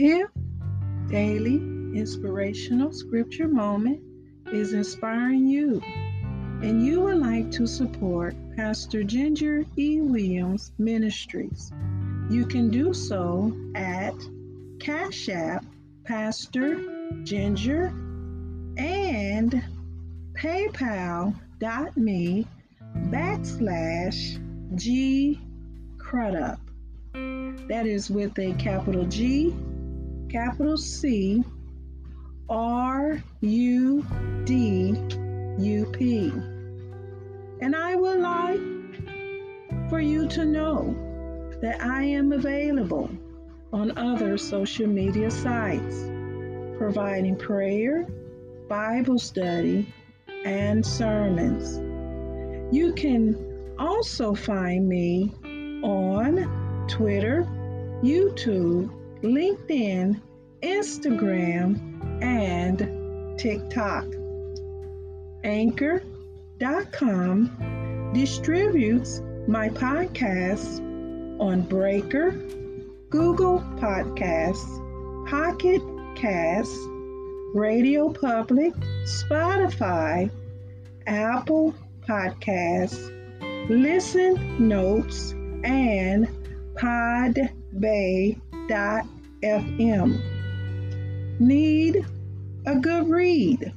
If daily inspirational scripture moment is inspiring you and you would like to support Pastor Ginger E. Williams Ministries, you can do so at Cash App Pastor Ginger and paypal.me backslash G Crudup. That is with a capital G, capital C, R U D U P. And I would like for you to know that I am available on other social media sites, providing prayer, Bible study, and sermons. You can also find me on Twitter, YouTube, LinkedIn, Instagram, and TikTok. Anchor.com distributes my podcasts on Breaker, Google Podcasts, Pocket Casts, Radio Public, Spotify, Apple Podcasts, Listen Notes, and Podbay.fm. Need a good read?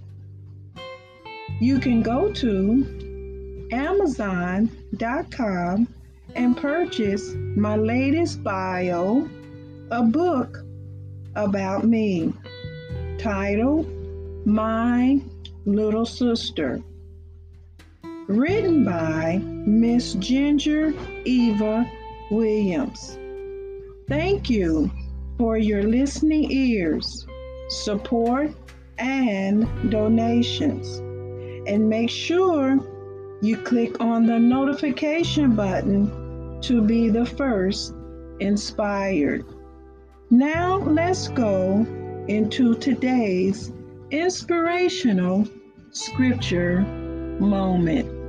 You can go to Amazon.com and purchase my latest bio, a book about me titled My Little Sister, written by Miss Ginger Eva Williams. Thank you for your listening ears, support, and donations. And make sure you click on the notification button to be the first inspired. Now let's go into today's inspirational scripture moment.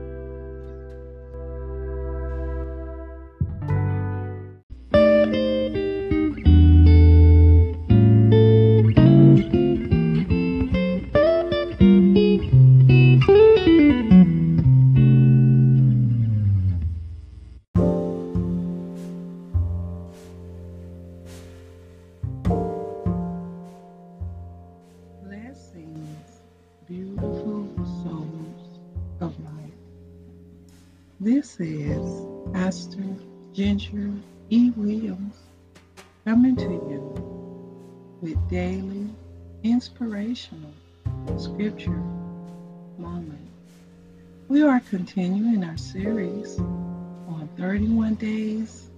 Is Pastor Ginger E. Williams coming to you with daily inspirational scripture moment. We are continuing our series on 31 Days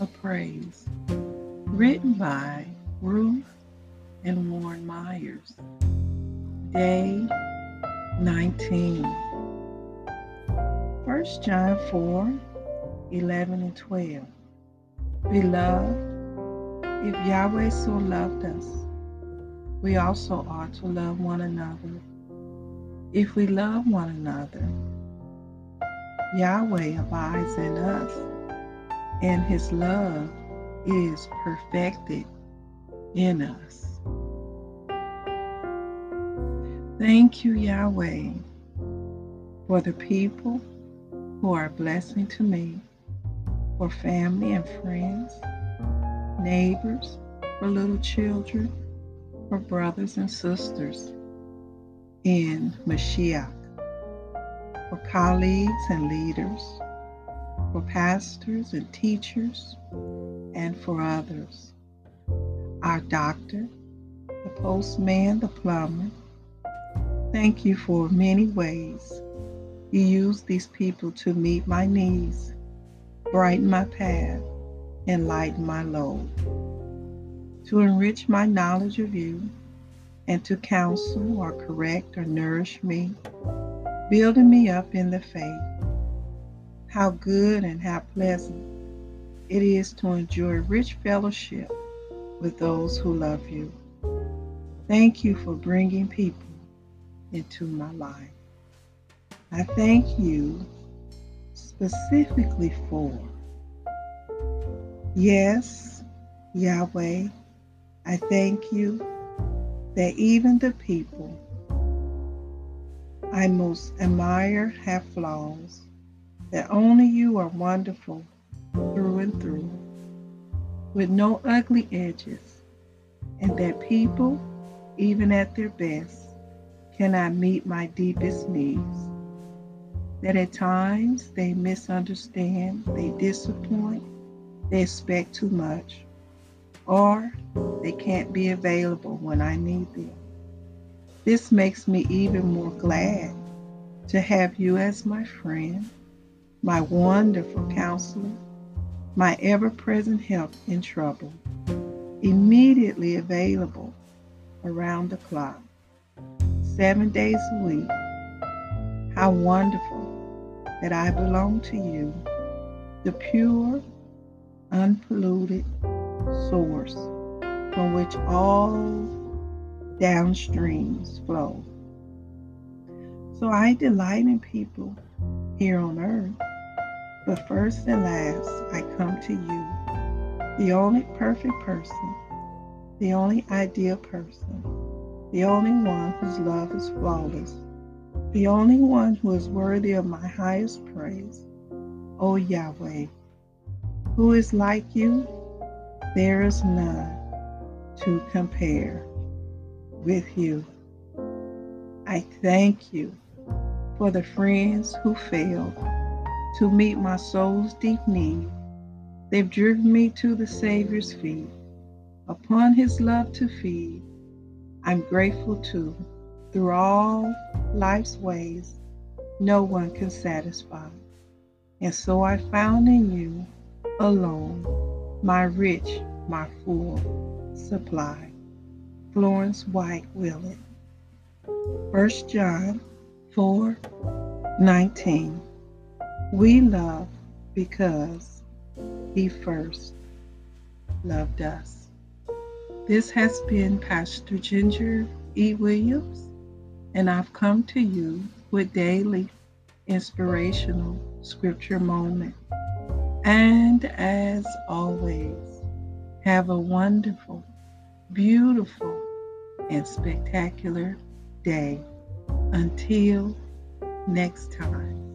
of Praise, written by Ruth and Warren Myers. Day 19. 1 John 4 11 and 12. Beloved, if Yahweh so loved us, we also ought to love one another. If we love one another, Yahweh abides in us, and his love is perfected in us. Thank you, Yahweh, for the people who are a blessing to me, for family and friends, neighbors, for little children, for brothers and sisters in Mashiach, for colleagues and leaders, for pastors and teachers, and for others. Our doctor, the postman, the plumber, Thank you for many ways you use these people to meet my needs, brighten my path, and lighten my load, to enrich my knowledge of you, and to counsel or correct or nourish me, building me up in the faith. How good and how pleasant it is to enjoy rich fellowship with those who love you. Thank you for bringing people into my life. I thank you specifically for, yes, Yahweh, I thank you that even the people I most admire have flaws, that only you are wonderful through and through, with no ugly edges, and that people, even at their best, cannot meet my deepest needs. That at times they misunderstand, they disappoint, they expect too much, or they can't be available when I need them. This makes me even more glad to have you as my friend, my wonderful counselor, my ever present help in trouble, immediately available around the clock, seven days a week. How wonderful that I belong to you, the pure, unpolluted source from which all downstreams flow. So I delight in people here on earth, but first and last, I come to you, the only perfect person, the only ideal person, the only one whose love is flawless, the only one who is worthy of my highest praise. O Yahweh, who is like you? There is none to compare with you. I thank you for the friends who failed to meet my soul's deep need. They've driven me to the Savior's feet. Upon his love to feed, I'm grateful too. Through all life's ways, no one can satisfy. And so I found in you alone my rich, my full supply. Florence White Willett. 1 John 4 19. We love because he first loved us. This has been Pastor Ginger E. Williams, and I've come to you with daily inspirational scripture moment. And as always, have a wonderful, beautiful, and spectacular day. Until next time.